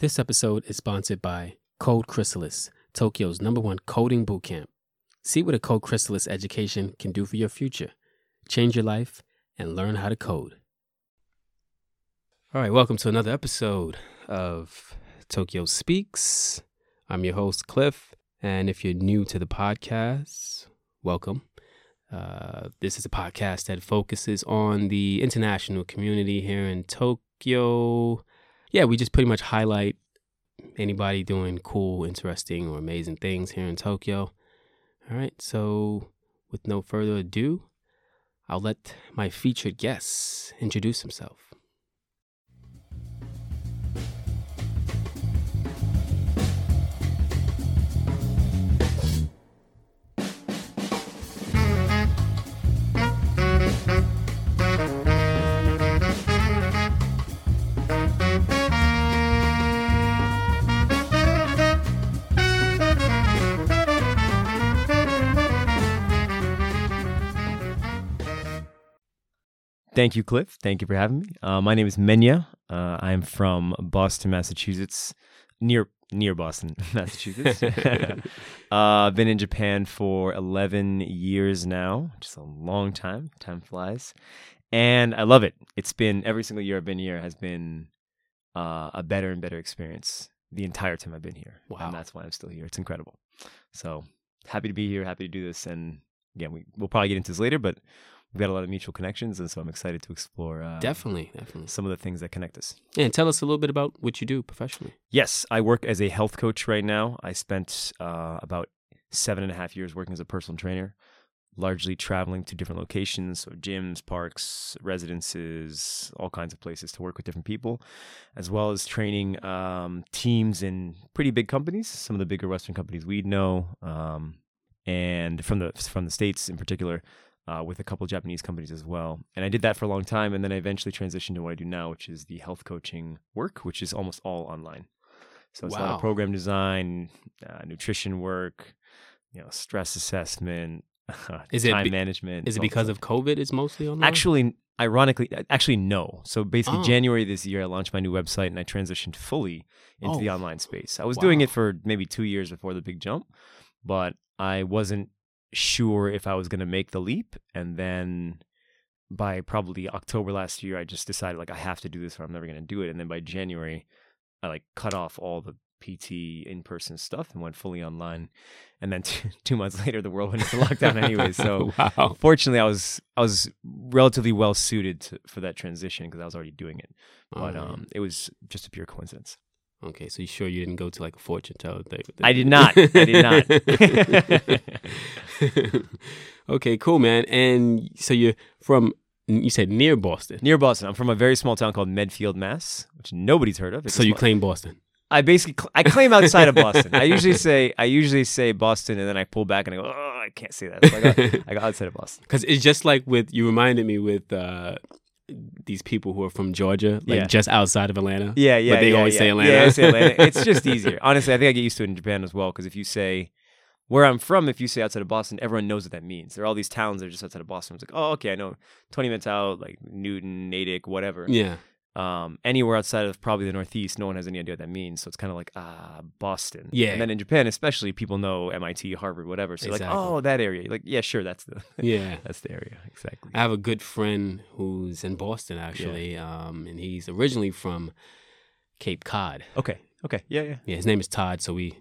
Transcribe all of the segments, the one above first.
This episode is sponsored by Code Chrysalis, Tokyo's number one coding bootcamp. See what a Code Chrysalis education can do for your future. Change your life and learn how to code. All right, welcome to another episode of Tokyo Speaks. I'm your host, Cliff. And if you're new to the podcast, welcome. Uh, this is a podcast that focuses on the international community here in Tokyo. Yeah, we just pretty much highlight anybody doing cool, interesting, or amazing things here in Tokyo. All right, so with no further ado, I'll let my featured guest introduce himself. Thank you, Cliff. Thank you for having me. Uh, my name is Menya. Uh, I'm from Boston, Massachusetts, near near Boston, Massachusetts. uh, been in Japan for 11 years now, just a long time. Time flies, and I love it. It's been every single year I've been here has been uh, a better and better experience the entire time I've been here. Wow. and that's why I'm still here. It's incredible. So happy to be here. Happy to do this, and again, we we'll probably get into this later, but we've got a lot of mutual connections, and so I'm excited to explore uh, Definitely, definitely. some of the things that connect us. Yeah, and tell us a little bit about what you do professionally. Yes, I work as a health coach right now. I spent uh, about seven and a half years working as a personal trainer, largely traveling to different locations, so gyms, parks, residences, all kinds of places to work with different people, as well as training um, teams in pretty big companies, some of the bigger Western companies we'd know, um, and from the from the states in particular. Uh, with a couple Japanese companies as well. And I did that for a long time. And then I eventually transitioned to what I do now, which is the health coaching work, which is almost all online. So it's a lot of program design, uh, nutrition work, you know, stress assessment, Is it time be- management. Is it because of COVID? It's mostly online. Actually, ironically, actually no. So basically, Oh. January this year, I launched my new website and I transitioned fully into Oh. the online space. I was doing it for maybe two years before the big jump, but I wasn't sure if I was going to make the leap. And then by probably October last year, I just decided like I have to do this or I'm never going to do it. And then by January, I like cut off all the PT in person stuff and went fully online. And then two, two months later, the world went into lockdown anyway. So wow. fortunately, I was I was relatively well suited to, for that transition because I was already doing it. But Alright. um, it was just a pure coincidence. Okay, so you sure you didn't go to like a fortune teller? Thing? I did not. I did not. okay, cool, man. And so you're from you said near Boston. Near Boston, I'm from a very small town called Medfield, Mass, which nobody's heard of. It's so you small- claim Boston. I basically cl- I claim outside of Boston. I usually say I usually say Boston, and then I pull back and I go, oh, I can't say that. So I, got, I got outside of Boston. Because it's just like with you reminded me with uh, these people who are from Georgia, like Yeah. just outside of Atlanta. Yeah, yeah. But they yeah, always yeah. say Atlanta. Yeah, I say Atlanta. It's just easier. Honestly, I think I get used to it in Japan as well. Because if you say where I'm from, if you say outside of Boston, everyone knows what that means. There are all these towns that are just outside of Boston. It's like, oh, okay, I know 20 minutes out, like Newton, Natick, whatever. Yeah. Um, anywhere outside of probably the Northeast, no one has any idea what that means. So it's kind of like, ah, Boston. Yeah. And then in Japan, especially, people know MIT, Harvard, whatever. So Exactly. like, oh, that area. Like, yeah, sure, that's the Yeah. that's the area exactly. I have a good friend who's in Boston actually, um, and he's originally from Cape Cod. Okay. Okay. Yeah. Yeah. Yeah, his name is Todd, so we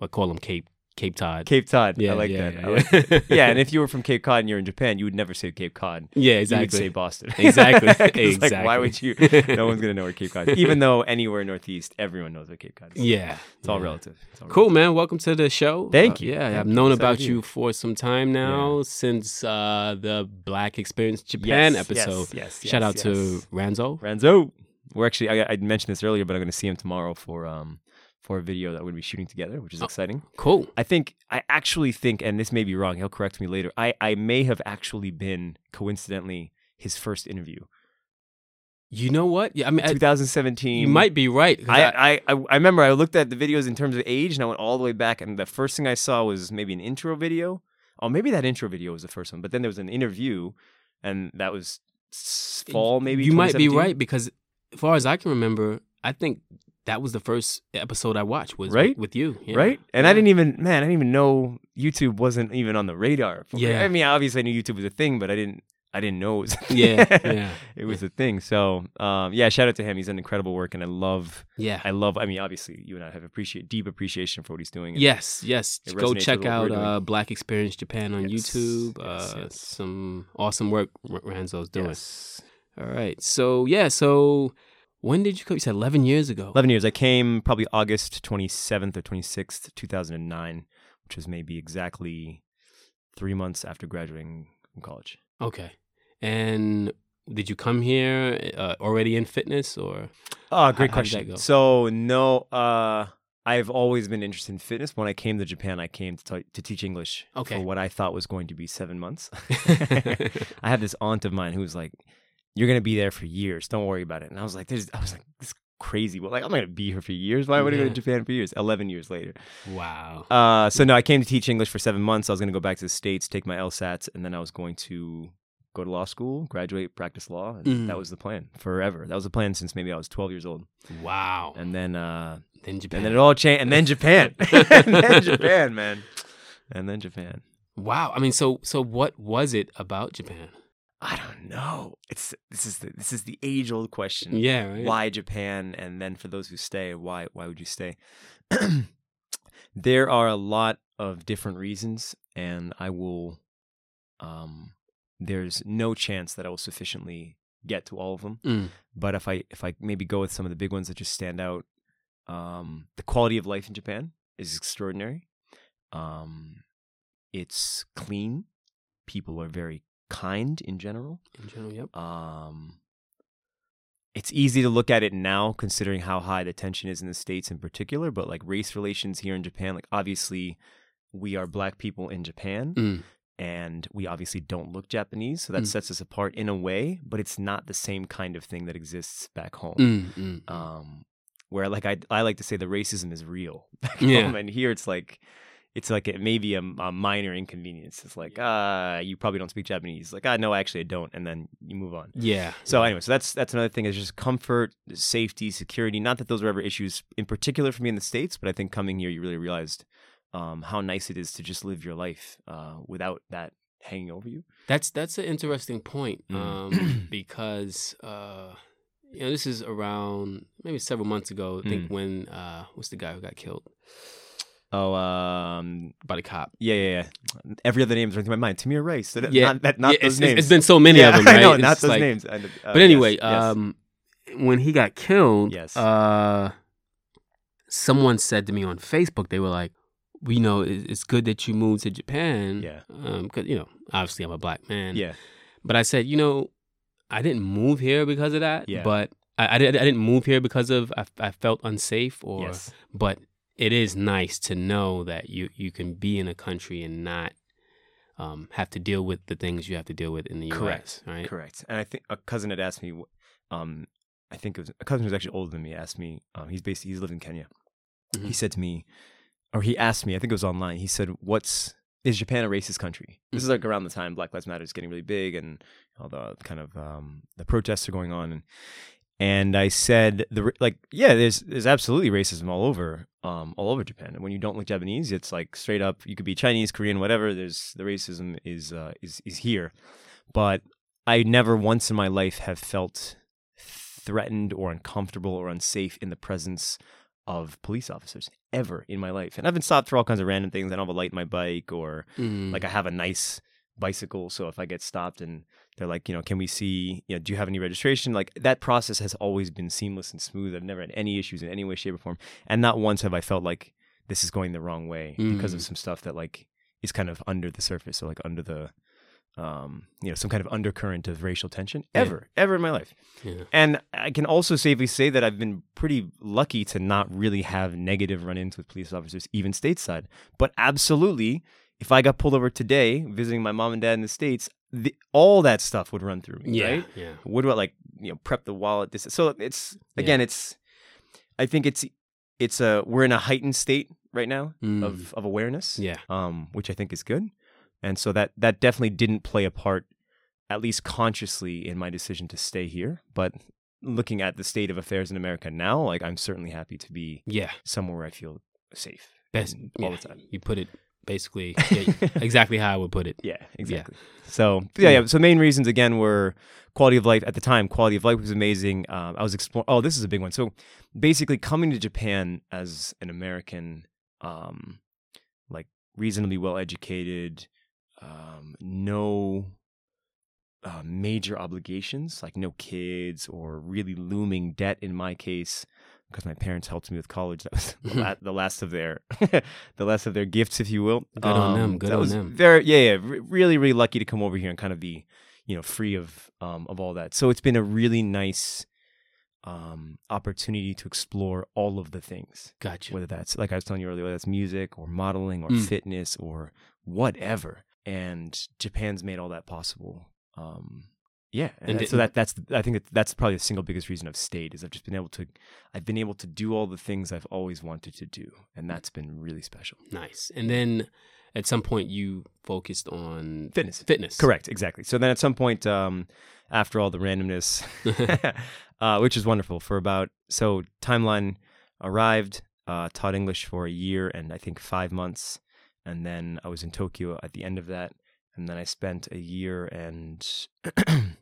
we call him Cape Cape Todd. Cape Cod. Yeah, I like yeah, that. yeah, I like that. yeah, and if you were from Cape Cod and you're in Japan, you would never say Cape Cod. yeah, exactly. You would exactly. say Boston. Exactly. it's Like, why would you? No one's gonna know where Cape Cod is. Even though anywhere northeast, everyone knows where Cape Cod is. yeah, It's all relative. It's all Cool, man. Welcome to the show. Thank Uh, you. yeah, Thank I've you. known about you for some time now, since uh, the Black Experience Japan Yes, yes, episode. Yes. Shout yes, out to. Ranzo. Ranzo. We're actually. I, I mentioned this earlier, but I'm going to see him tomorrow for um for a video that we're going to be shooting together, which is Oh. exciting. Cool. I think I actually think, and this may be wrong. He'll correct me later. I I may have actually been coincidentally his first interview. You know what? Yeah, I mean, I- 2017. you might be right. I, I, I I remember I looked at the videos in terms of age and I went all the way back and the first thing I saw was maybe an intro video. Oh, maybe that intro video was the first one, but then there was an interview and that was fall maybe. you might be right because, as far as I can remember, I think that was the first episode I watched was Right? with, you. Yeah. right? And I didn't even, man, I didn't even know YouTube wasn't even on the radar. for me. Yeah. I mean, obviously I knew YouTube was a thing, but I didn't, I didn't know it was. A Yeah, thing. yeah, it was a thing. So, um, yeah, shout out to him. He's done incredible work, and I love, yeah. I love. I mean, obviously, you and I have appreciate deep appreciation for what he's doing. Yes, yes. Go check out uh, Black Experience Japan on Yes, YouTube. yes, uh, yes. Some awesome work Ranzo's doing. All right. So yeah. So when did you come? You said eleven years ago. 11 years. I came probably August 27th or 26th, 2009, which was maybe exactly three months after graduating from college. Okay. And did you come here uh, already in fitness or? Oh, How- great how question. go? So, no, uh, I've always been interested in fitness. When I came to Japan, I came to, t- to teach English Okay. for what I thought was going to be seven months. I had this aunt of mine who was like, "You're gonna be there for years. Don't worry about it." And I was like, "There's," I was like, "This is crazy. Well, like I'm not gonna be here for years. Why would I go Yeah. to Japan for years? Eleven years later." wow. Uh, so no, I came to teach English for seven months. I was going to go back to the states, take my LSATs, and then I was going to go to law school, graduate, practice law, and Mhm. that was the plan forever. That was the plan since maybe I was 12 years old. Wow. And then, uh, then Japan. and then it all changed. And then Japan, and then Japan, man, and then Japan. wow. I mean, so so what was it about Japan? I don't know. It's this is the, this is the age old question. Yeah. Right. why Japan, and then for those who stay, why why would you stay? there are a lot of different reasons, and I will. Um, there's no chance that I will sufficiently get to all of them. Mm. But if I if I maybe go with some of the big ones that just stand out, um, the quality of life in Japan is extraordinary. Um, it's clean. People are very kind in general. In general, yep. Um, it's easy to look at it now, considering how high the tension is in the states in particular. But like race relations here in Japan, like obviously we are black people in Japan, Mm. and we obviously don't look Japanese, so that Mm. sets us apart in a way. But it's not the same kind of thing that exists back home. Mm, mm, mm. Um, where like I I like to say the racism is real back Yeah. home, and here it's like. It's like it may be a, a minor inconvenience. It's like, ah, you probably don't speak Japanese. Like, ah, no, actually, I don't, and then you move on. yeah. So anyway, so that's that's another thing is just comfort, safety, security. Not that those are ever issues in particular for me in the states, but I think coming here, you really realized um, how nice it is to just live your life uh, without that hanging over you. That's that's an interesting point Mm. um, because uh, you know this is around maybe several months ago. I think Mm. when uh, what's the guy who got killed Oh, um, by the cop? yeah, yeah, yeah. Every other name is running through my mind. Tamir Rice. That- Yeah. not, that, not Yeah, those it's, names. it's been so many yeah, of them, right? I know, It's not those like- names. Uh, But anyway, yes, yes. um, when he got killed, Yes. uh, someone said to me on Facebook, they were like, "We know it's good that you moved to Japan, Yeah. because you know, obviously I'm a black man, yeah, But I said, you know, I didn't move here because of that. Yeah. But I, I, I didn't move here because of I, I felt unsafe or. yes, But it is nice to know that you you can be in a country and not um, have to deal with the things you have to deal with in the U.S. Correct. Right. correct. And I think a cousin had asked me, um, I think it was a cousin who's actually older than me asked me. Um, he's based, he's lived in Kenya. Mhm. He said to me, or he asked me, I think it was online. He said, "What's is Japan a racist country?" This is like around the time Black Lives Matter is getting really big, and all the kind of um, the protests are going on, and and I said, the like, yeah, there's there's absolutely racism all over, um, all over Japan. And when you don't look Japanese, it's like straight up. You could be Chinese, Korean, whatever. There's the racism is uh, is is here, but I never once in my life have felt threatened or uncomfortable or unsafe in the presence of police officers ever in my life. And I've been stopped for all kinds of random things. I don't have a light in my bike or Mm. like I have a nice bicycle. So if I get stopped and they're like, you know, can we see, you know, do you have any registration? Like that process has always been seamless and smooth. I've never had any issues in any way, shape, or form. And not once have I felt like this is going the wrong way because of Mm. some stuff that like is kind of under the surface. or like under the, um, you know, some kind of undercurrent of racial tension Yeah. ever, ever in my life. yeah. And I can also safely say that I've been pretty lucky to not really have negative run ins with police officers, even stateside. But absolutely, if I got pulled over today visiting my mom and dad in the States, the, all that stuff would run through me, Yeah. right? Yeah. What about like, you know, prep the wallet? This, so it's, again, it's, I think it's, it's a, we're in a heightened state right now Mm. of, of awareness Yeah. um, which I think is good. And so that that definitely didn't play a part, at least consciously, in my decision to stay here. But looking at the state of affairs in America now, like I'm certainly happy to be Yeah. somewhere where I feel safe Best all yeah, the time. You put it basically yeah, exactly how I would put it. Yeah, exactly. So yeah, yeah. So main reasons again were quality of life at the time. Quality of life was amazing. Um, I was exploring. Oh, this is a big one. So basically, coming to Japan as an American, um, like reasonably well educated, um, no uh, major obligations, like no kids or really looming debt in my case. Because my parents helped me with college, that was the, la- the last of their, the last of their gifts, if you will. Good on them, good that on was them. Very, yeah, yeah. re- really, really lucky to come over here and kind of be, you know, free of um, of all that. So it's been a really nice um, opportunity to explore all of the things Gotcha. whether that's like I was telling you earlier, whether that's music or modeling or Mm. fitness or whatever. And Japan's made all that possible. Um, yeah, and, And so that that's I think that that's probably the single biggest reason I've stayed is I've just been able to I've been able to do all the things I've always wanted to do, and that's been really special. Nice. And then at some point you focused on Fitness, fitness. correct, exactly. So then at some point, um, after all the randomness, uh, which is wonderful for about so timeline arrived uh, taught english for a year and i think five months and then i was in tokyo at the end of that and then i spent a year and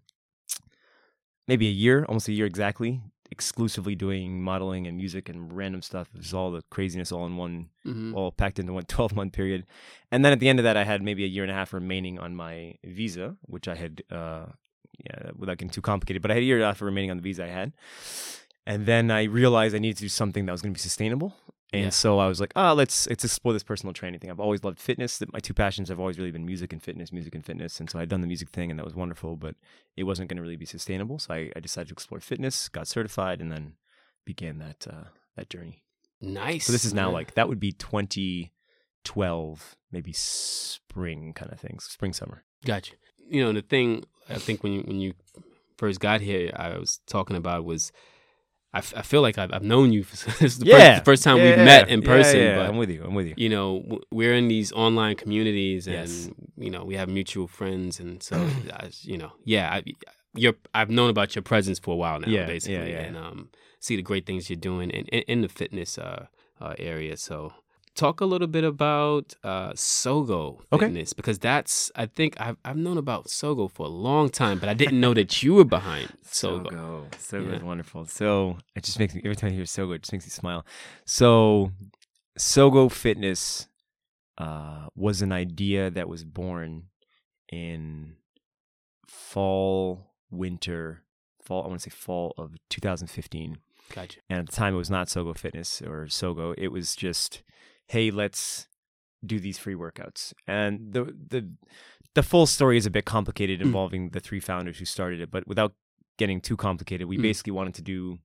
maybe a year almost a year exactly exclusively doing modeling and music and random stuff it was all the craziness all in one Mhm. all packed into one 12 month period. And then at the end of that, I had maybe a year and a half remaining on my visa, which I had, uh, yeah, without getting too complicated, but I had a year and a half remaining on the visa I had. And then I realized I needed to do something that was going to be sustainable. And Yeah. so I was like, oh, let's let's explore this personal training thing. I've always loved fitness. That My two passions have always really been music and fitness, music and fitness. And so I'd done the music thing, and that was wonderful, but it wasn't going to really be sustainable. So I, I decided to explore fitness, got certified, and then began that uh, that journey. Nice. So this is now like that would be 2012, maybe spring kind of things, spring summer. Gotcha. You know, the thing I think when you when you first got here, I was talking about was I, f- I feel like I've, I've known you. For, this is the first, the first time we've Yeah, met in person. yeah, but I'm with you. I'm with you. you know, we're in these online communities, and Yes. you know, we have mutual friends, and so I, you know, yeah, I, you're I've known about your presence for a while now, Yeah, yeah, basically, yeah. and um, see the great things you're doing in, in, in the fitness uh, uh, area. So, talk a little bit about uh, Sogo Okay. Fitness because that's I think I've I've known about Sogo for a long time, but I didn't know that you were behind Sogo. Sogo. Sogo Yeah. is wonderful. So it just makes me every time I hear Sogo, it just makes me smile. So Sogo Fitness uh, was an idea that was born in fall, winter, fall. I want to say fall of 2015. Gotcha. And at the time, it was not Sogo Fitness or Sogo. It was just, hey, let's do these free workouts. And the the the full story is a bit complicated, Mm. involving the three founders who started it. But without getting too complicated, we Mm. basically wanted to do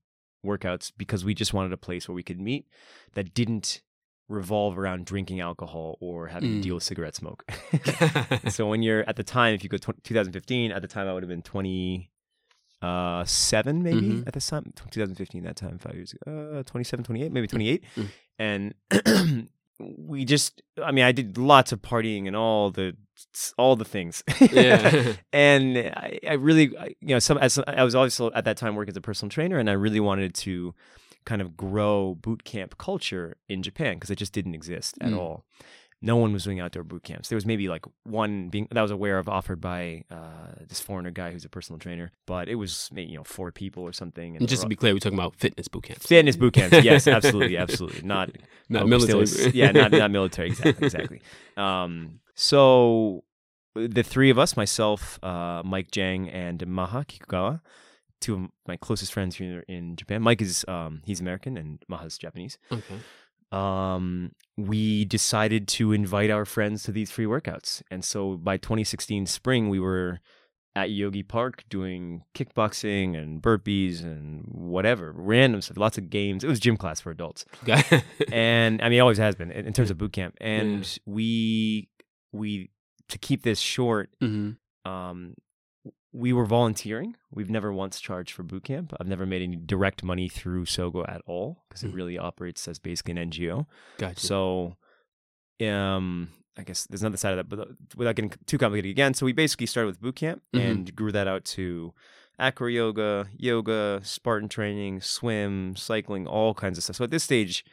workouts because we just wanted a place where we could meet that didn't revolve around drinking alcohol or having to Mm. deal with cigarette smoke. so when you're at the time, if you go tw 2015, at the time I would have been 20 uh seven maybe Mhm. at the time 2015 that time five years ago uh 27 28 maybe 28 Mm. and we just i mean i did lots of partying and all the all the things Yeah. and I, I really I- you know some as i was also at that time working as a personal trainer and i really wanted to kind of grow boot camp culture in japan because it just didn't exist at Mm. all no one was doing outdoor boot camps. There was maybe like one being that I was aware of offered by uh, this foreigner guy who's a personal trainer, but it was maybe, you know four people or something. And just to be clear, we're talking about fitness boot camps, fitness boot camps. Yes, absolutely, absolutely. Not not military. Still yeah, not not military. Exactly, exactly. Um, so the three of us, myself, uh, Mike Jang, and Maha Kikugawa, two of my closest friends here in Japan. Mike is um, he's American and Maha's Japanese. okay. Um, we decided to invite our friends to these free workouts, and so by 2016 spring, we were at Yoyogi Park doing kickboxing and burpees and whatever random stuff, lots of games. It was gym class for adults and I mean, it always has been in terms of boot camp. And we we to keep this short, Mhm. um, we were volunteering. We've never once charged for boot camp. I've never made any direct money through Sogo at all because it Mhm. really operates as basically an NGO. Gotcha. So, um, I guess there's another side of that, but uh, without getting too complicated again, so we basically started with boot camp Mhm. and grew that out to acro yoga, yoga, Spartan training, swim, cycling, all kinds of stuff. So at this stage,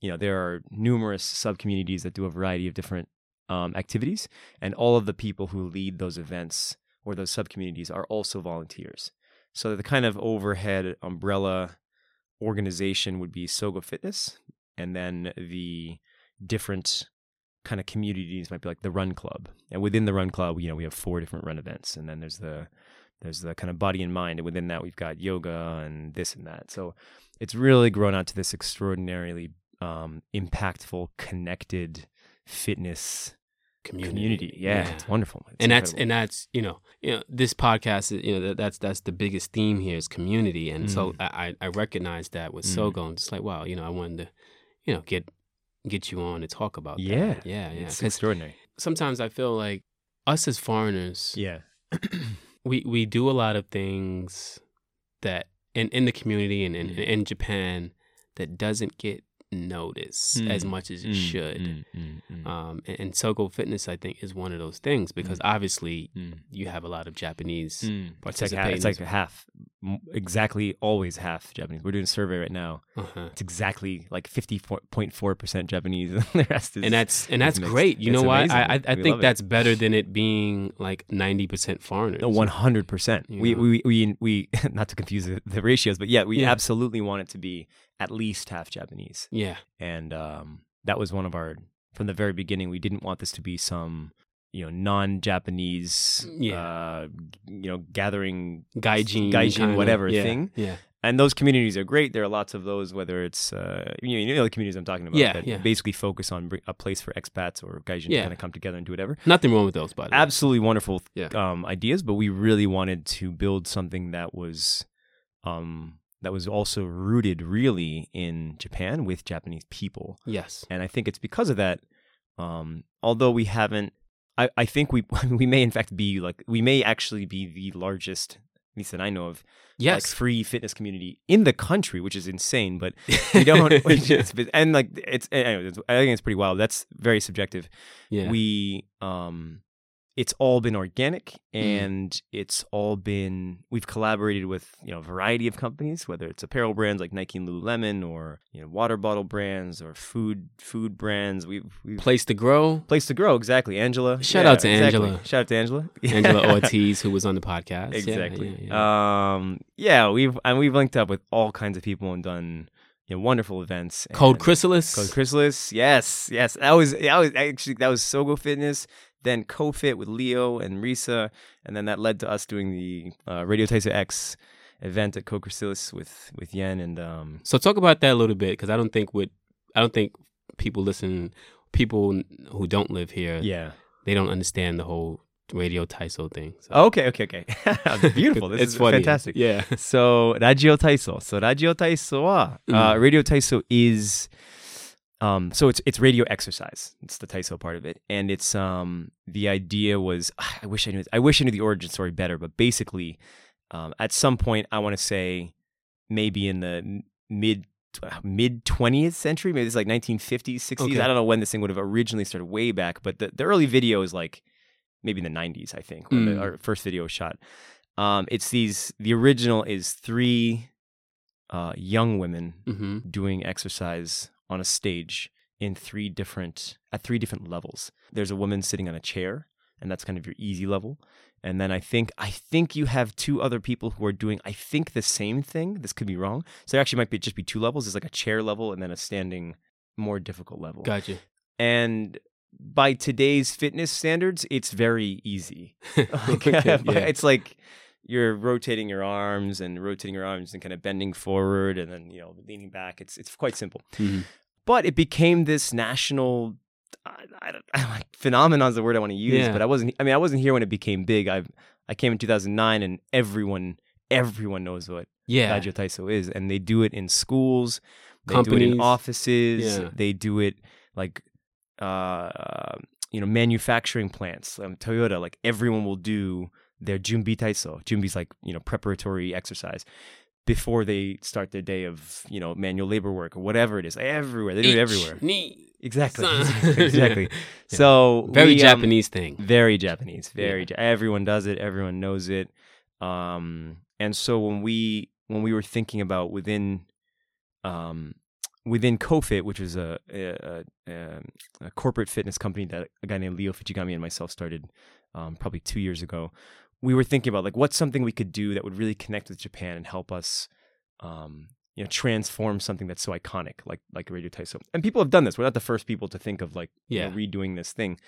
you know, there are numerous sub communities that do a variety of different um, activities, and all of the people who lead those events or those subcommunities are also volunteers. So the kind of overhead umbrella organization would be Sogo Fitness, and then the different kind of communities might be like the Run Club, and within the Run Club, you know, we have four different run events, and then there's the there's the kind of body and mind, and within that, we've got yoga and this and that. So it's really grown out to this extraordinarily um, impactful, connected fitness Community. community. Yeah, Yeah. it's wonderful. It's and that's and that's you know you know this podcast is, you know that, that's that's the biggest theme here is community and so Mm. I I I recognize that with Mm. Sogo and just like wow you know I wanted to you know get get you on to talk about yeah, that. yeah yeah it's extraordinary. sometimes I feel like us as foreigners Yeah, we we do a lot of things that in in the community and in, Mm. in Japan that doesn't get noticed as Mm, much as it Mm, should. mm, mm, mm, Um, and, and Sogo Fitness, I think, is one of those things because obviously mm. you have a lot of Japanese. Mm. It's like, half, it's like half, exactly always half Japanese. We're doing a survey right now. Uh-huh. It's exactly like 50.4% Japanese. and the rest is. And that's and that's mixed. great. You It's know why? I I, I think love it. that's better than it being like ninety percent foreigners. No, 100%. We, Yeah. we, we, we, not to confuse the, the ratios, but yeah, we Yeah. absolutely want it to be at least half Japanese. Yeah. And um, that was one of our, from the very beginning, we didn't want this to be some, you know, non Japanese, Yeah. uh, you know, gathering Gaijin, Gaijin, whatever yeah. thing. Yeah. and those communities are great. There are lots of those, whether it's uh, you know, you know the communities I'm talking about Yeah, that yeah. basically focus on a place for expats or gaijin Yeah. to kind of come together and do whatever. Nothing wrong with those, by the way. Absolutely wonderful Yeah. um, ideas, but we really wanted to build something that was um, that was also rooted really in Japan with Japanese people. Yes. And I think it's because of that. Um, although we haven't, I, I think we we may in fact be like we may actually be the largest, at least that I know of, like Yes. free fitness community in the country, which is insane. But we don't, is, and like it's anyway, it's, I think it's pretty wild. That's very subjective. yeah. We um, it's all been organic Mm. and it's all been we've collaborated with you know a variety of companies whether it's apparel brands like Nike and Lululemon or you know water bottle brands or food food brands we've we've Place to grow. place to grow exactly Angela Shout out to exactly. Angela. shout out to Angela Angela Ortiz, who was on the podcast. Exactly Yeah, yeah. um yeah we've and we've linked up with all kinds of people and done you know wonderful events Code and- Chrysalis. Code Chrysalis, yes, yes. That was that was actually that was Sogo Fitness. Then co-fit with Leo and Risa, and then that led to us doing the uh, Radio Taiso X event at Code with with Yan and um. So talk about that a little bit because I don't think with I don't think people listen people who don't live here Yeah. they don't understand the whole radio Taiso thing. So. Okay. Okay. Okay. Beautiful. This it's is funny. fantastic. Yeah. So Radio Taiso. So Radio Taiso uh, Mm. Radio Taiso is um so it's it's radio exercise. It's the Taiso part of it. And it's um the idea was I wish I knew I wish I knew the origin story better, but basically um at some point I want to say maybe in the mid mid 20th century, maybe it's like 1950s, 60s. Okay. I don't know when this thing would have originally started way back, but the, the early video is like maybe in the 90s, I think, when the, Mm. our first video was shot. Um, it's these. The original is three uh, young women hmm doing exercise on a stage in three different at three different levels. There's a woman sitting on a chair, and that's kind of your easy level. And then I think I think you have two other people who are doing I think the same thing. This could be wrong. So there actually might be just be two levels. There's like a chair level and then a standing more difficult level. Gotcha. And by today's fitness standards, it's very easy. Like, Okay, yeah. It's like you're rotating your arms and rotating your arms and kind of bending forward and then you know leaning back. It's it's quite simple. Mhm. But it became this national I, I don't, phenomenon is the word I want to use. Yeah. But I wasn't. I mean, I wasn't here when it became big. I I came in 2009 and everyone everyone knows what Yeah. Rajio Taiso is, and they do it in schools, they do it in Companies. offices, Yeah. they do it like uh, you know manufacturing plants. Um, Toyota, like everyone will do their Junbi Taiso. Junbi's like you know preparatory exercise before they start their day of you know manual labor work or whatever it is. Everywhere they do it everywhere. Knee. Exactly, exactly. Yeah. So Very we, um, Japanese thing. very Japanese. Very. Yeah. Ja- everyone does it. Everyone knows it. Um, and so when we when we were thinking about within um, within CoFit, which is a, a, a, a, corporate fitness company that a guy named Leo Fujigami and myself started um, probably two years ago, we were thinking about like what's something we could do that would really connect with Japan and help us, um, you know, transform something that's so iconic like like Radio Taiso. And people have done this. We're not the first people to think of like yeah. you know, redoing this thing.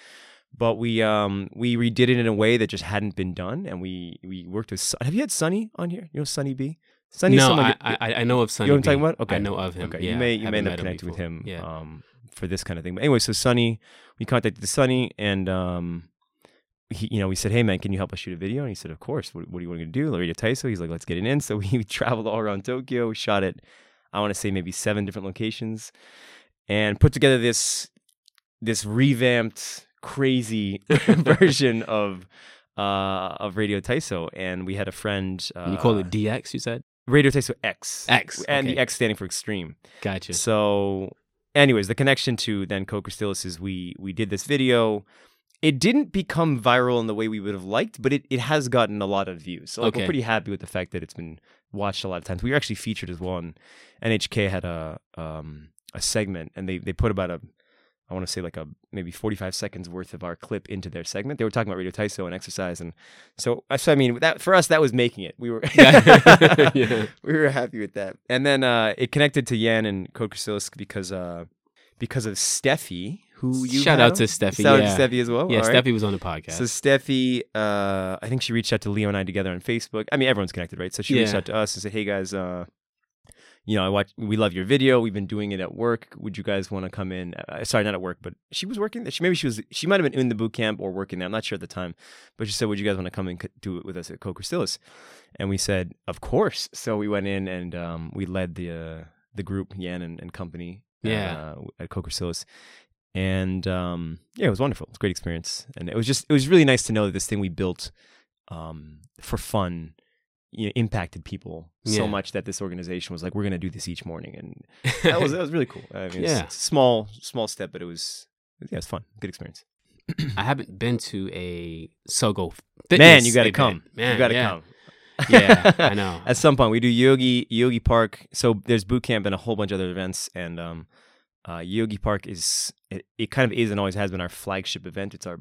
But we um we redid it in a way that just hadn't been done, and we we worked with. Have you had Sunny on here? You know Sunny B. Sunny. No, I, I, I know of Sunny. You know what I'm talking about? Okay, I know of him. Okay, yeah, you may you may end up connecting with him. Yeah. Um, for this kind of thing. But anyway, so Sunny, we contacted Sunny, and um, he, you know, we said, "Hey man, can you help us shoot a video?" And he said, "Of course. What, what do you want to do?" Radio Taiso. He's like, "Let's get it in." So we traveled all around Tokyo, We shot it. I want to say maybe seven different locations, and put together this this revamped, crazy version of uh, of Radio Taiso. And we had a friend. Uh, you call it DX? You said Radio Taiso X. X. And okay. the X standing for extreme. Gotcha. So, anyways, the connection to then Code Chrysalis is we we did this video. It didn't become viral in the way we would have liked, but it, it has gotten a lot of views. So like, Okay. we're pretty happy with the fact that it's been watched a lot of times. We were actually featured as well. NHK had a um, a segment, and they they put about a I want to say like a maybe 45 seconds worth of our clip into their segment. They were talking about Radio Taiso and exercise, and so so I mean that for us that was making it. We were Yeah. we were happy with that. And then uh, it connected to Yan and Code because uh, because of Steffi, who you Shout out to. Steffi, Shout yeah. out to Steffi as well. yeah, All right. Steffi was on the podcast. So Steffi, uh, I think she reached out to Leo and I together on Facebook. I mean, everyone's connected, right? So she reached out to us and said, "Hey guys, uh, you know, I watch. We love your video. We've been doing it at work. Would you guys want to come in? Uh, sorry, not at work, but she was working. She maybe she was. She might have been in the boot camp or working there. I'm not sure at the time, but she said, "Would you guys want to come and do it with us at Code Chrysalis?" And we said, "Of course." So we went in and um, we led the uh, the group Yan and, and company. Yeah. uh, at Code Chrysalis. And um, yeah, it was wonderful. It was a great experience, and it was just it was really nice to know that this thing we built um, for fun you know, impacted people so much that this organization was like, we're going to do this each morning, and that was that was really cool. I mean, it's, Yeah. small small step, but it was yeah, it was fun, good experience. I haven't been to a Sogo fitness. Man, you got to come. Man, you got to yeah. come. Yeah, I know. At some point, we do Yogi Yogi Park. So there's boot camp and a whole bunch of other events, and um, uh, Yoyogi Park is it, it kind of is and always has been our flagship event. It's our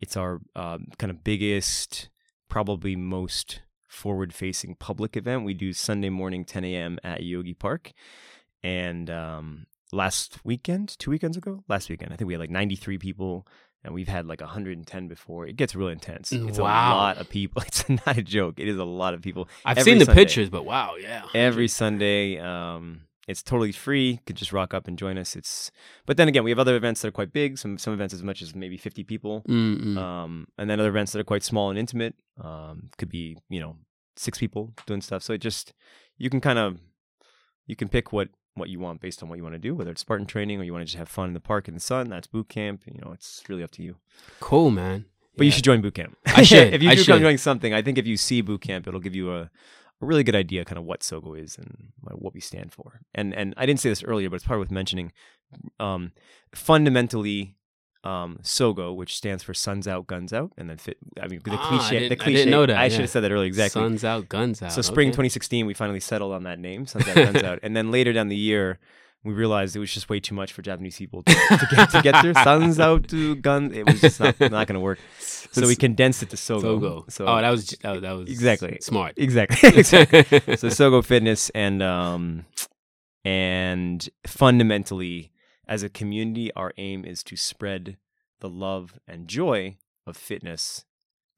it's our um, kind of biggest, probably most forward facing public event. We do Sunday morning 10 a.m. at Yoyogi Park, and um, last weekend, two weekends ago, last weekend, I think we had like 93 people. And we've had like 110 before. It gets real intense. It's Wow. a lot of people. It's not a joke. It is a lot of people I've every seen the Sunday. pictures, but wow, yeah. every Sunday. Um, it's totally free. You could just rock up and join us. It's, but then again, we have other events that are quite big. Some some events as much as maybe 50 people. Mm-mm. Um, and then other events that are quite small and intimate. Um, could be you know six people doing stuff. So it just you can kind of you can pick what what you want based on what you want to do, whether it's Spartan training or you want to just have fun in the park in the sun. That's boot camp. You know, it's really up to you. cool, man. But you should join boot camp. I should. if you I do should. come join something, I think if you see boot camp, it'll give you a, a really good idea kind of what Sogo is and what we stand for. And and I didn't say this earlier, but it's probably worth mentioning. Um, fundamentally, um, Sogo, which stands for Suns Out, Guns Out, and then fit. I mean, the Ah, I cliche. the I cliche. didn't know that, I should have said that earlier. Exactly. Suns out, guns out. So spring okay. 2016, we finally settled on that name, Suns Out, Guns Out, and then later down the year, we realized it was just way too much for Japanese people to, to get to get through. Suns out to gun. It was just not, not going to work. So we condensed it to Sogo. Sogo. So oh, that was that, that was Exactly. smart. exactly, exactly. so Sogo Fitness and um and fundamentally, as a community, our aim is to spread the love and joy of fitness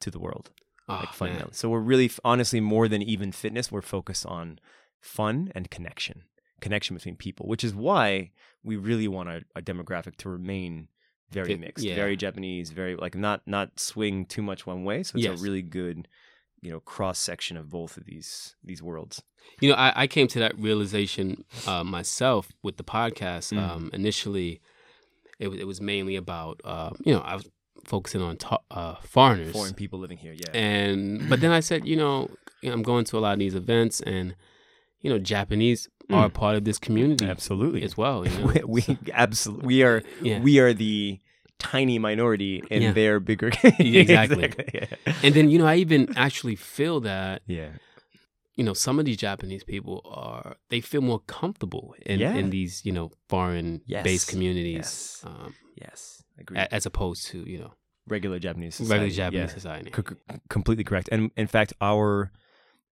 to the world oh, like man. So we're really, honestly, more than even fitness, we're focused on fun and connection, connection between people, which is why we really want our, our demographic to remain very mixed, yeah. very Japanese, very like not not swing too much one way. So it's Yes. a really good, you know, cross section of both of these these worlds. You know, I, I came to that realization uh, myself with the podcast. Mm. Um, initially, it was it was mainly about uh, you know I was focusing on ta- uh, foreigners, Foreign people living here, yeah. and but then I said, you know, I'm going to a lot of these events, and you know, Japanese Mm. are part of this community Absolutely. as well. You know? we we absolutely we are yeah. we are the tiny minority in Yeah. their bigger Exactly. yeah. and then you know, I even actually feel that yeah. you know, some of these Japanese people are they feel more comfortable in, in these, you know, foreign based communities Yes. um, Yes, agree. a- as opposed to, you know, regular Japanese society. regular Japanese society. C- c- completely correct. And in fact, our,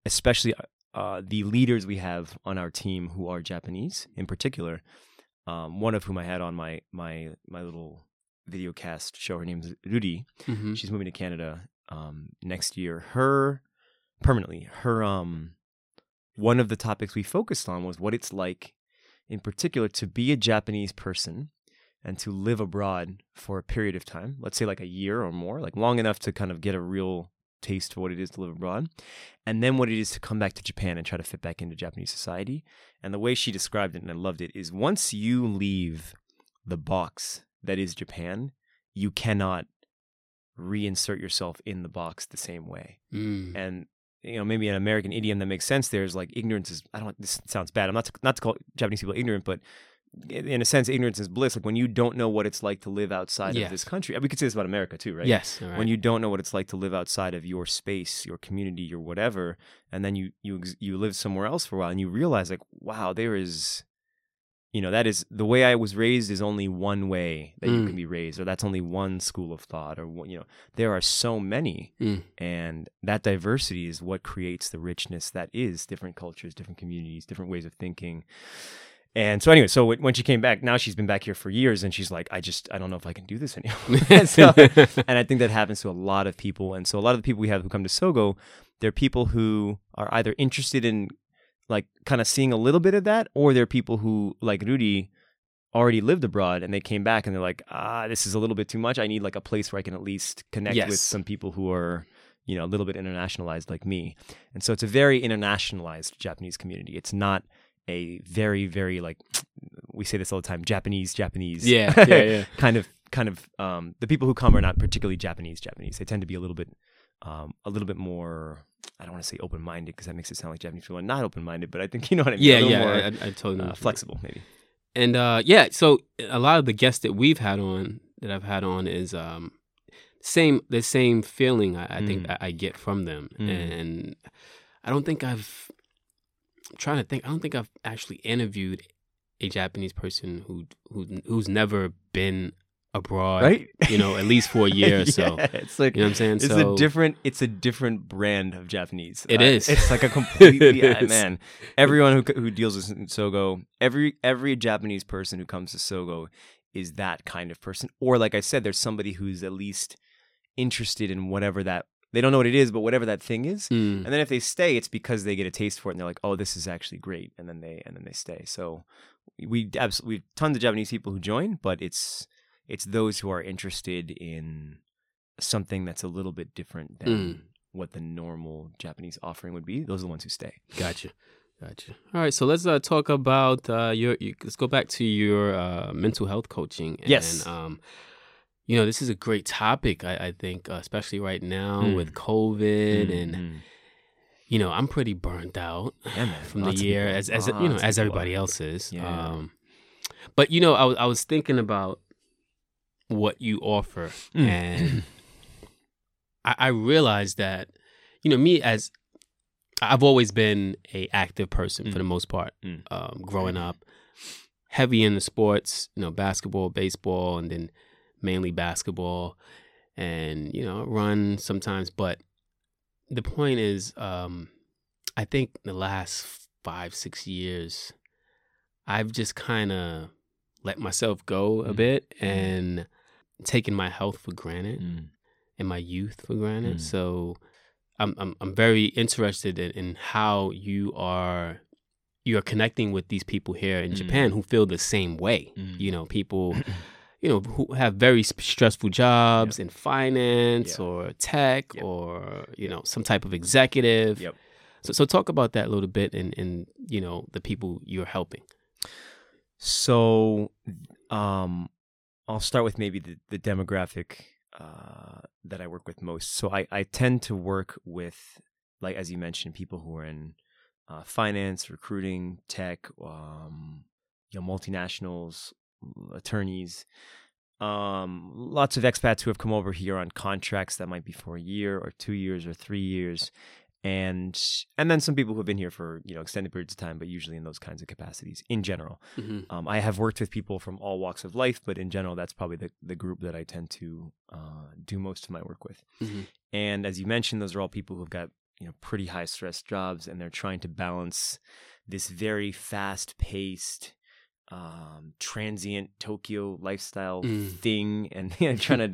especially uh, the leaders we have on our team who are Japanese in particular, um, one of whom I had on my my my little video cast show. Her name's Rudi. hmm She's moving to Canada um, next year. Her permanently. Her um, one of the topics we focused on was what it's like, in particular, to be a Japanese person and to live abroad for a period of time. Let's say like a year or more, like long enough to kind of get a real taste for what it is to live abroad, and then what it is to come back to Japan and try to fit back into Japanese society. And the way she described it, and I loved it, is once you leave the box that is Japan, you cannot reinsert yourself in the box the same way. Mm. And you know, maybe an American idiom that makes sense there is like ignorance is. I don't. This sounds bad. I'm not to, not to call Japanese people ignorant, but in a sense, ignorance is bliss. Like when you don't know what it's like to live outside Yes. of this country. We could say this about America too, right? Yes. right. When you don't know what it's like to live outside of your space, your community, your whatever, and then you you you live somewhere else for a while, and you realize like, wow, there is, you know, that is the way I was raised is only one way that you Mm. can be raised, or that's only one school of thought, or one- you know, there are so many, Mm. and that diversity is what creates the richness that is different cultures, different communities, different ways of thinking. And so, anyway, so when when she came back, now she's been back here for years, and she's like, I just, I don't know if I can do this anymore. so, and I think that happens to a lot of people. And so a lot of the people we have who come to Sogo, they're people who are either interested in like kind of seeing a little bit of that, or they're people who, like Rudy, already lived abroad and they came back and they're like, ah, this is a little bit too much. I need like a place where I can at least connect Yes. with some people who are, you know, a little bit internationalized like me. And so it's a very internationalized Japanese community. It's not a very, very like we say this all the time, Japanese, Japanese. Yeah, yeah, yeah. kind of kind of um, the people who come are not particularly Japanese Japanese. They tend to be a little bit um, a little bit more I don't want to say open minded because that makes it sound like Japanese people are not open minded, but I think you know what I mean. yeah, a yeah. more, I, I, I totally uh, flexible maybe. And uh, yeah, so a lot of the guests that we've had on, that I've had on, is um, same the same feeling I, I think Mm. I, I get from them, Mm. and I don't think I've. I'm trying to think. I don't think I've actually interviewed a Japanese person who who who's never been abroad, Right? You know, at least for a year or so. Yeah, it's like You know what I'm saying? it's so a different it's a different brand of Japanese. It Uh, is. It's like a completely uh, man. Everyone who who deals with Sogo, every every Japanese person who comes to Sogo is that kind of person. Or like I said, there's somebody who's at least interested in whatever that they don't know what it is, but whatever that thing is. Mm. And then if they stay, it's because they get a taste for it and they're like, "Oh, this is actually great," and then they and then they stay. So we absolutely we have tons of Japanese people who join, but it's it's those who are interested in something that's a little bit different than Mm. what the normal Japanese offering would be. Those are the ones who stay. Gotcha. Gotcha. All right, so let's uh, talk about uh, your, you, Let's go back to your uh, mental health coaching. And, Yes. Um, you know, this is a great topic. I, I think, uh, especially right now Mm. with COVID, and Mhm. you know, I'm pretty burnt out Yeah, from Lots the year, people- as as you know, as everybody are. else is. Yeah. Um, but you know, I was I was thinking about what you offer, Mm. and I, I realized that you know me as I've always been a active person for Mm. the most part. Mm. Um, growing up, heavy in the sports, you know, basketball, baseball, and then mainly basketball, and you know, run sometimes. But the point is, um, I think the last five six years, I've just kind of let myself go a Mm. bit and taken my health for granted Mm. and my youth for granted. Mm. So I'm I'm I'm very interested in, in how you are you are connecting with these people here in Mm. Japan who feel the same way. Mm. You know, people you know who have very stressful jobs in finance Yeah. or tech Yep. or you know some type of executive. Yep. So so talk about that a little bit and and you know the people you're helping. So, um, I'll start with maybe the, the demographic uh, that I work with most. So I, I tend to work with, like as you mentioned, people who are in uh, finance, recruiting, tech, um, you know, multinationals, attorneys, um, lots of expats who have come over here on contracts that might be for a year or two years or three years. and and then some people who have been here for you know extended periods of time, but usually in those kinds of capacities. In general, hmm um, I have worked with people from all walks of life, but in general, that's probably the the group that I tend to uh, do most of my work with. hmm And as you mentioned, those are all people who've got you know pretty high stress jobs, and they're trying to balance this very fast paced, um, transient Tokyo lifestyle Mm. thing, and you know, trying to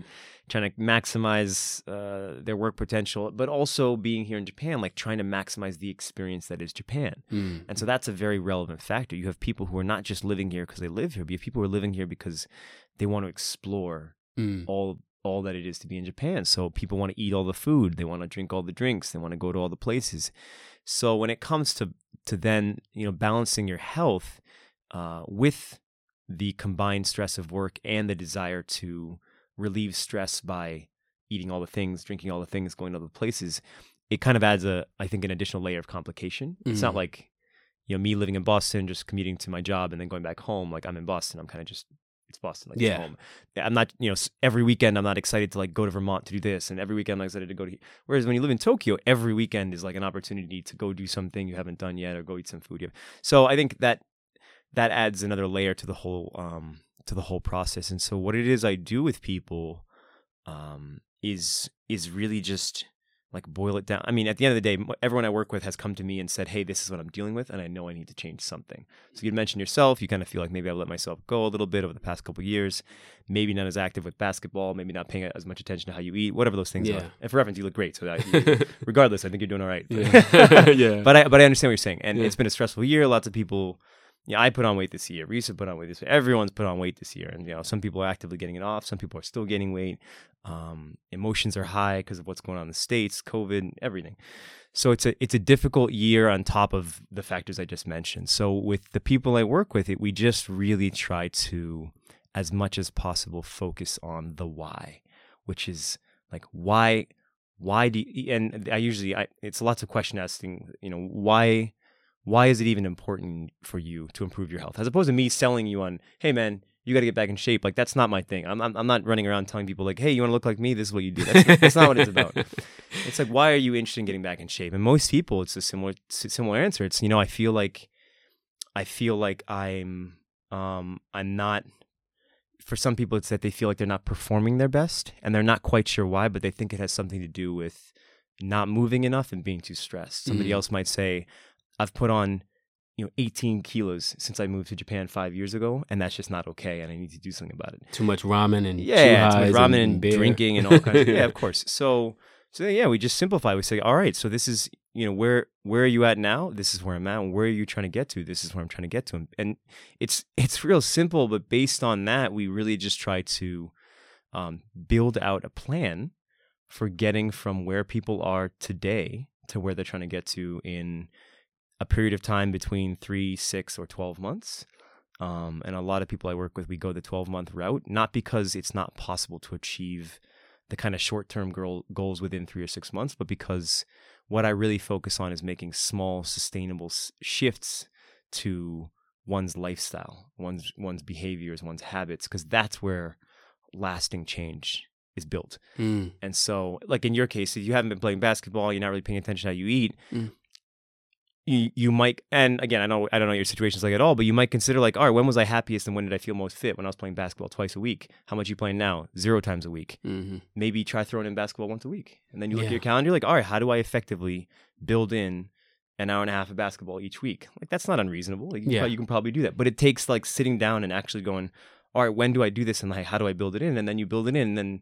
trying to maximize uh, their work potential, but also being here in Japan, like trying to maximize the experience that is Japan. mm And so that's a very relevant factor. You have people who are not just living here because they live here, but you have people who are living here because they want to explore mm all all that it is to be in Japan. So people want to eat all the food, they want to drink all the drinks, they want to go to all the places. So when it comes to to then you know balancing your health uh, with the combined stress of work and the desire to relieve stress by eating all the things, drinking all the things, going to all the places, it kind of adds a I think an additional layer of complication. It's not Mhm. like you know me living in Boston, just commuting to my job and then going back home. Like I'm in Boston, I'm kind of just it's Boston, like Yeah. home. I'm not, you know, every weekend I'm not excited to like go to Vermont to do this, and every weekend I'm excited to go to. he- Whereas when you live in Tokyo, every weekend is like an opportunity to go do something you haven't done yet, or go eat some food. Have. So I think that that adds another layer to the whole um, to the whole process. And so what it is I do with people um, is is really just like boil it down. I mean, at the end of the day, everyone I work with has come to me and said, "Hey, this is what I'm dealing with, and I know I need to change something." So you mentioned yourself. You kind of feel like maybe I've let myself go a little bit over the past couple of years. Maybe not as active with basketball. Maybe not paying as much attention to how you eat. Whatever those things Yeah. are. And for reference, you look great. So that, regardless, I think you're doing all right. yeah yeah but I but I understand what you're saying, and Yeah. it's been a stressful year. Lots of people, yeah, I put on weight this year. Risa put on weight this year. Everyone's put on weight this year, and you know, some people are actively getting it off. Some people are still gaining weight. Um, emotions are high because of what's going on in the states, COVID, everything. So it's a it's a difficult year on top of the factors I just mentioned. So with the people I work with, it we just really try to, as much as possible, focus on the why, which is like why why do you, and I usually I it's lots of question asking, you know, why why is it even important for you to improve your health as opposed to me selling you on, hey man, you got to get back in shape. Like that's not my thing. I'm, I'm I'm not running around telling people like, hey, you want to look like me? This is what you do. That's, that's not what it's about. It's like why are you interested in getting back in shape? And most people, it's a similar similar answer. It's you know I feel like I feel like I'm um I'm not. For some people, it's that they feel like they're not performing their best, and they're not quite sure why, but they think it has something to do with not moving enough and being too stressed. Somebody Mhm. else might say, "I've put on." You know, 18 kilos since I moved to Japan five years ago, and that's just not okay, and I need to do something about it too much ramen and yeah, too much ramen and, beer. drinking and all kinds. Of, yeah, of course. So, so yeah, we just simplify. We say, all right, so this is you know where where are you at now? This is where I'm at. And where are you trying to get to? This is where I'm trying to get to. And it's it's real simple, but based on that, we really just try to um, build out a plan for getting from where people are today to where they're trying to get to in a period of time between three, six, or twelve months. Um, and a lot of people I work with, we go the 12 month route, not because it's not possible to achieve the kind of short term goals within three or six months, but because what I really focus on is making small, sustainable s- shifts to one's lifestyle, one's one's behaviors, one's habits, because that's where lasting change is built. Mm, And so, like in your case, if you haven't been playing basketball, you're not really paying attention to how you eat. Mm. You, you might and again I know I don't know your situations like at all but you might consider like all right when was I happiest and when did I feel most fit? When I was playing basketball twice a week. How much you playing now? Zero times a week. Mhm. maybe try throwing in basketball once a week. And then you look Yeah. at your calendar like all right how do I effectively build in an hour and a half of basketball each week? Like that's not unreasonable. Like, you, can Yeah. you can probably do that. But it takes like sitting down and actually going all right when do I do this and like how do I build it in? And then you build it in and then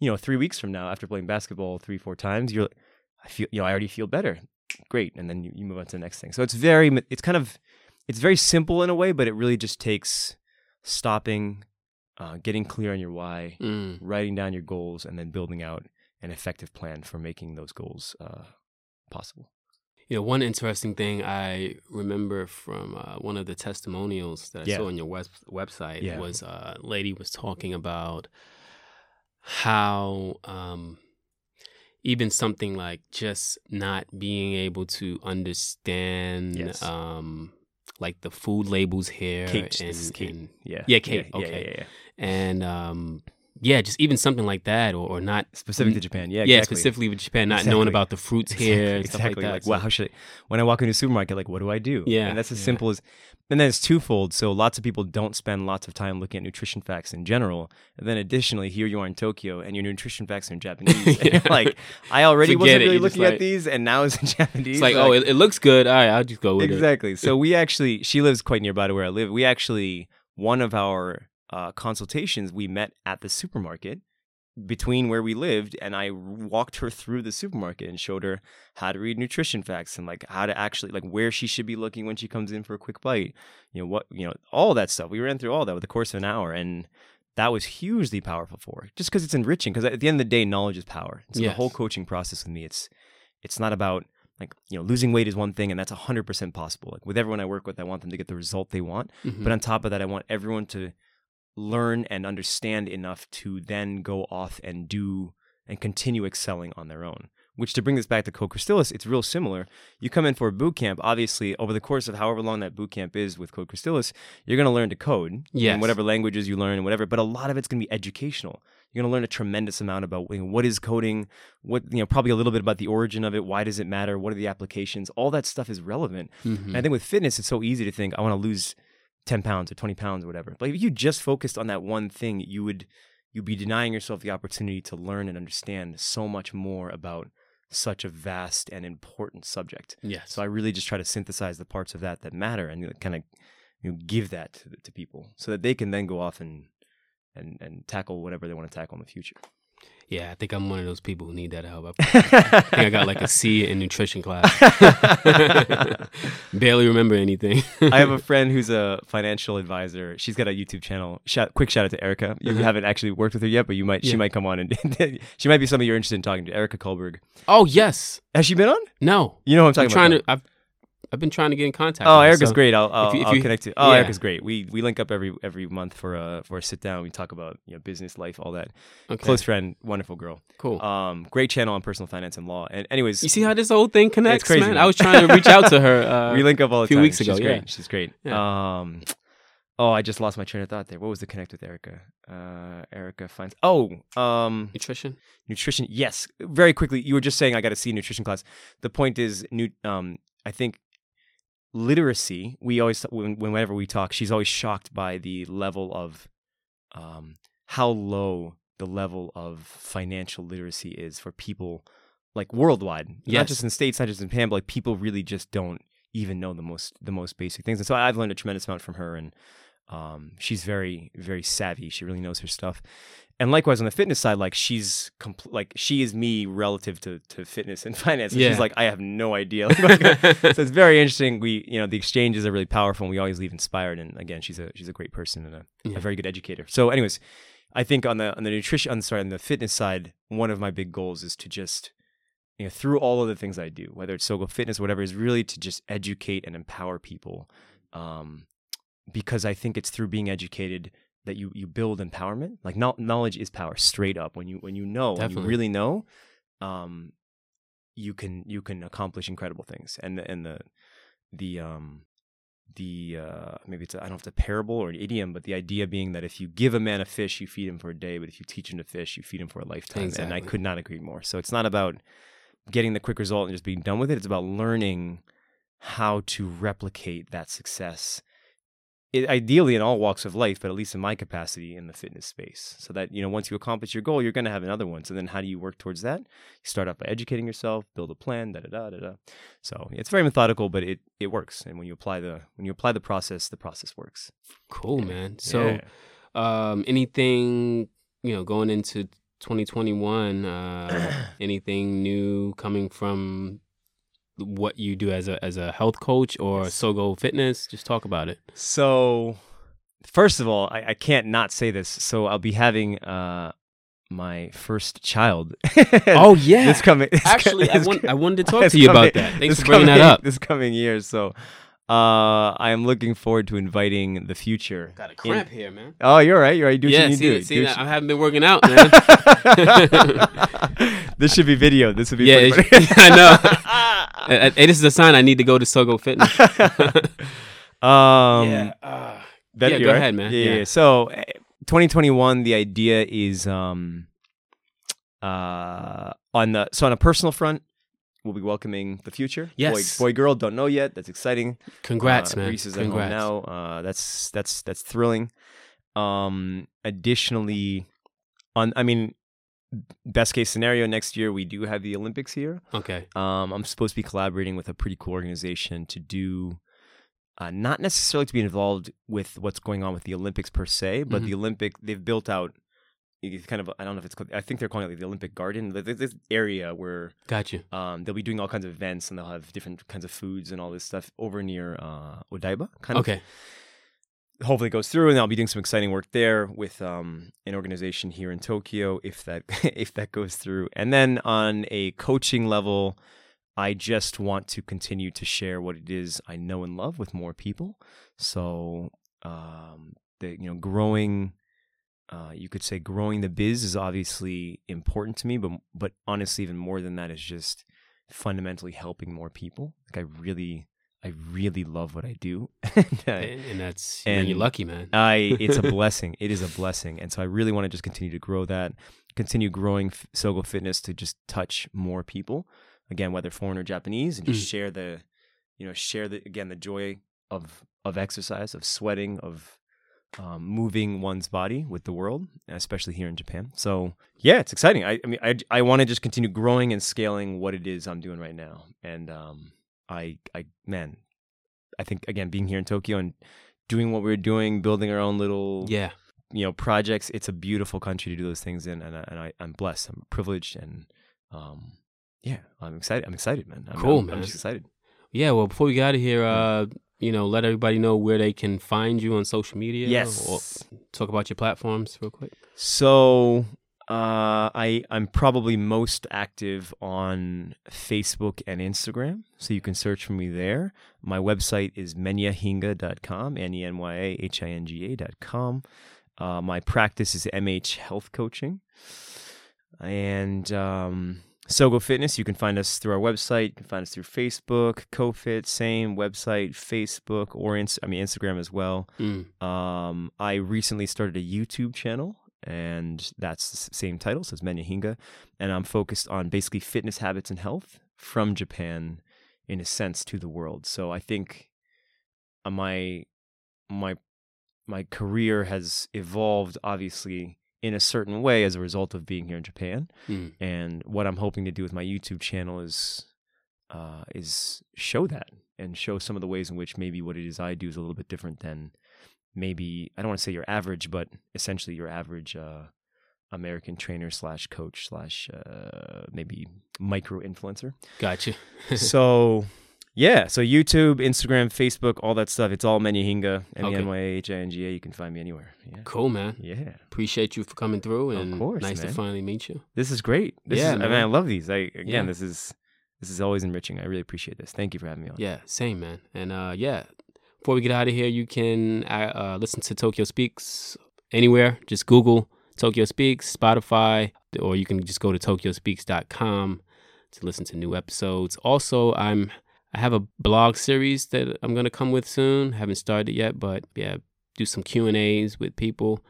you know three weeks from now after playing basketball three four times you're I feel you know I already feel better great and then you, you move on to the next thing so it's very it's kind of it's very simple in a way but it really just takes stopping uh, getting clear on your why Mm. writing down your goals and then building out an effective plan for making those goals uh, possible You know, one interesting thing I remember from uh, one of the testimonials that I Yeah. saw on your web- website Yeah. was uh, a lady was talking about how um, even something like just not being able to understand Yes. um, like the food labels here Kate, and, this is Kate. and yeah Yeah, Kate, yeah, okay. yeah, yeah, and um, yeah, just even something like that, or, or not specific to Japan. Yeah, yeah, specifically with Japan, not knowing about the fruits here, and stuff like exactly. that. Like, So- wow, how should I? When I walk into a supermarket, like, what do I do? Yeah, and that's as yeah. simple as. And then it's twofold. So lots of people don't spend lots of time looking at nutrition facts in general. And then additionally, here you are in Tokyo, and your nutrition facts are in Japanese. Yeah. like, I already Forget wasn't really you're just looking at these, and now it's in Japanese. it's like, oh, it, it looks good. All right, I'll just go with it. exactly. So we actually, she lives quite nearby to where I live. We actually, one of our uh, consultations, we met at the supermarket between where we lived, and I walked her through the supermarket and showed her how to read nutrition facts and like how to actually like where she should be looking when she comes in for a quick bite. You know what? You know all that stuff. We ran through all that with the course of an hour, and that was hugely powerful for her. Just because it's enriching. Because at the end of the day, knowledge is power. So the whole coaching process with me, it's it's not about like you know losing weight is one thing and that's 100% possible like with everyone i work with i want them to get the result they want Mhm. but on top of that i want everyone to learn and understand enough to then go off and do and continue excelling on their own which to bring this back to Code it's real similar. You come in for a boot camp, obviously, over the course of however long that boot camp is with Code you're going to learn to code Yes. in whatever languages you learn and whatever, but a lot of it's going to be educational. You're going to learn a tremendous amount about you know, what is coding, what, you know, probably a little bit about the origin of it, why does it matter, what are the applications, all that stuff is relevant. Mhm. And I think with fitness, it's so easy to think, I want to lose 10 pounds or 20 pounds or whatever. But if you just focused on that one thing, you would you'd be denying yourself the opportunity to learn and understand so much more about such a vast and important subject. yes. So I really just try to synthesize the parts of that that matter and kind of you know, give that to, to people so that they can then go off and and and tackle whatever they want to tackle in the future. Yeah, I think I'm one of those people who need that help. I, I think I got like a C in nutrition class. Barely remember anything. I have a friend who's a financial advisor. She's got a YouTube channel. Shout, quick shout out to Erica. You Uh-huh. haven't actually worked with her yet, but you might. She might come on and she might be somebody you're interested in talking to. Erica Kohlberg. oh yes, Has she been on? no. You know what I'm talking I'm trying about. to. I've I've been trying to get in contact. Oh, with her, Oh, Erica's great. I'll, I'll, you- if I'll you- connect you. Oh, yeah. Erica's great. We we link up every every month for a for a sit down. We talk about you know business, life, all that. Okay, Close friend, wonderful girl. cool. Um, great channel on personal finance and law. And anyways, you see how this whole thing connects, crazy, man? man. I was trying to reach out to her. Uh, we link up all the a few time. weeks ago. She's ago, great. She's great. Yeah. Um, oh, I just lost my train of thought there. What was the connect with Erica? Uh, Erica finds. Oh, um, nutrition. nutrition. Yes, very quickly. You were just saying I got to see nutrition class. The point is, new. Um, I think literacy. We always when, whenever we talk, she's always shocked by the level of, um, how low the level of financial literacy is for people like worldwide, not just in states, not just in Japan, but like people really just don't even know the most the most basic things. And so I've learned a tremendous amount from her, and um, she's very very savvy. She really knows her stuff. And likewise on the fitness side, like she's compl- like she is me relative to to fitness and finance. And Yeah. She's like I have no idea. so it's very interesting. We you know the exchanges are really powerful, and we always leave inspired. And again, she's a she's a great person and a, Yeah. a very good educator. So, anyways, I think on the on the nutrition, on sorry, on the fitness side, one of my big goals is to just you know through all of the things I do, whether it's Sogo Fitness, whatever, is really to just educate and empower people. Um, because I think it's through being educated that you you build empowerment. Like knowledge is power, straight up. When you when you know, when you really know, um, you can you can accomplish incredible things. And the- and the the um the uh maybe it's a, I don't know if it's a parable or an idiom, but the idea being that if you give a man a fish, you feed him for a day, but if you teach him to fish, you feed him for a lifetime. And I could not agree more. So it's not about getting the quick result and just being done with it. It's about learning how to replicate that success. It, ideally in all walks of life, but at least in my capacity in the fitness space. So that, you know, once you accomplish your goal, you're going to have another one. So then how do you work towards that? You start off by educating yourself, build a plan, da da da da da. So it's very methodical, but it it works. And when you apply the when you apply the process, the process works. Cool, man. So, Yeah. um, anything you know going into 2021? Uh, anything new coming from what you do as a as a health coach or Yes. Sogo Fitness? Just talk about it. So, first of all, I, I can't not say this. So I'll be having uh, my first child. Oh yeah. this coming. this Actually, I, want, I wanted to talk to you about that. Thanks for bringing that coming- up. This coming year, so uh, I am looking forward to inviting the future. Got a in- cramp here, man. Oh, you're right. You're right. Do what yeah, you need see, to do. see Do that? I haven't been working out, man. this should be video. This would be. Yeah. I know. Hey, this is a sign I need to go to Sogo Fitness. um, yeah. Uh, That- Yeah, go right? ahead, man. Yeah, yeah. Yeah. yeah. So, eh, 2021, the idea is um, uh, on the so on a personal front, we'll be welcoming the future. Yes. boy, boy girl, don't know yet. That's exciting. Congrats, Uh, man. Reese is at home now. Uh, that's that's that's thrilling. Um, additionally, on I mean, best case scenario next year we do have the Olympics here. Okay. Um, I'm supposed to be collaborating with a pretty cool organization to do, uh, not necessarily to be involved with what's going on with the Olympics per se, but Mhm. the Olympic they've built out. It's kind of I don't know if it's called, I think they're calling it like the Olympic Garden. There's this area where Got you. um, they'll be doing all kinds of events and they'll have different kinds of foods and all this stuff over near uh, Odaiba. Kind of Okay. Hopefully goes through and I'll be doing some exciting work there with um, an organization here in Tokyo if that if that goes through. And then on a coaching level, I just want to continue to share what it is I know and love with more people. So um, the you know growing uh, you could say growing the biz is obviously important to me, but but honestly, even more than that is just fundamentally helping more people. Like I really, I really love what I do. And and that's and you're lucky, man. I it's a blessing. It is a blessing, and so I really want to just continue to grow that, continue growing F- Sogo Fitness to just touch more people, again, whether foreign or Japanese, and just Mm. share the, you know, share the again the joy of of exercise, of sweating, of um, moving one's body with the world, especially here in Japan. So yeah, it's exciting. I, I mean, I I want to just continue growing and scaling what it is I'm doing right now, and um, I I man, I think again being here in Tokyo and doing what we're doing, building our own little Yeah. you know projects. It's a beautiful country to do those things in, and I, and I, I'm blessed. I'm privileged, and um, yeah, I'm excited. I'm excited, man. I'm, Cool, I'm, man. I'm just excited. Yeah. Well, before we get out of here, uh, you know, let everybody know where they can find you on social media. Yes. Or talk about your platforms real quick. So uh, I I'm probably most active on Facebook and Instagram, so you can search for me there. My website is menyahinga.com, m e n y a h i n g a.com. Uh, my practice is MH Health Coaching, and um, Sogo Fitness. You can find us through our website. You can find us through Facebook, CoFit, same website, Facebook, or I mean Instagram as well. Mm. Um, I recently started a YouTube channel, and that's the same title, so it's Menya Hinga, and I'm focused on basically fitness habits and health from Japan, in a sense, to the world. So I think uh, my my my career has evolved, obviously, in a certain way as a result of being here in Japan. Mm. And what I'm hoping to do with my YouTube channel is uh, is show that and show some of the ways in which maybe what it is I do is a little bit different than maybe I don't want to say your average, but essentially your average uh, American trainer slash coach slash uh, maybe micro influencer. Gotcha. so yeah, so YouTube, Instagram, Facebook, all that stuff. It's all Menya Hinga, M E Okay. N Y A H I N G A. You can find me anywhere. Yeah, cool, man. yeah. Appreciate you for coming through, Of and course, nice man. to finally meet you. This is great. This Yeah, is, I mean. I love these. I again, Yeah. this is this is always enriching. I really appreciate this. Thank you for having me on. Yeah, same, man. And uh, yeah, before we get out of here, you can uh, uh, listen to Tokyo Speaks anywhere. Just Google Tokyo Speaks, Spotify, or you can just go to tokyospeaks.com to listen to new episodes. Also, I'm I have a blog series that I'm gonna come with soon. Haven't started yet, but yeah, do some Q and A's with people.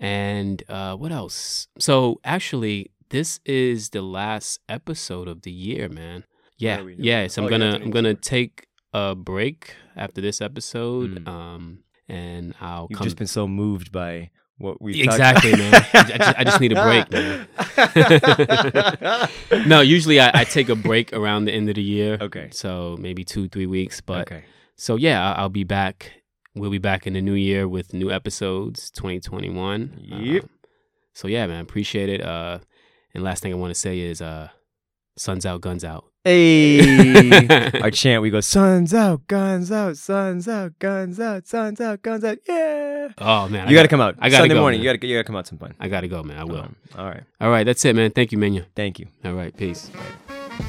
And uh, what else? So actually, this is the last episode of the year, man. Yeah, yeah. So I'm Oh, gonna I'm gonna take a break after this episode. Mm. Um, and I'll You've come. just been so moved by what we Exactly, man. I just- I just need a break, man. no, usually I, I take a break around the end of the year. Okay. So maybe two, three weeks. But okay. so yeah, I'll be back. We'll be back in the new year with new episodes, 2021. Yep. Um, so yeah, man, appreciate it. Uh, and last thing I want to say is, uh, "Suns out, guns out." Hey, our chant we go suns out, guns out, suns out, guns out, suns out, guns out. Yeah. Oh man, You got to come out. I gotta go. Sunday go, morning. man. You got to you got to come out some point. I gotta go, man. I will. All right. All right, that's it, man. Thank you, Menya. Thank you. All right, peace. Bye.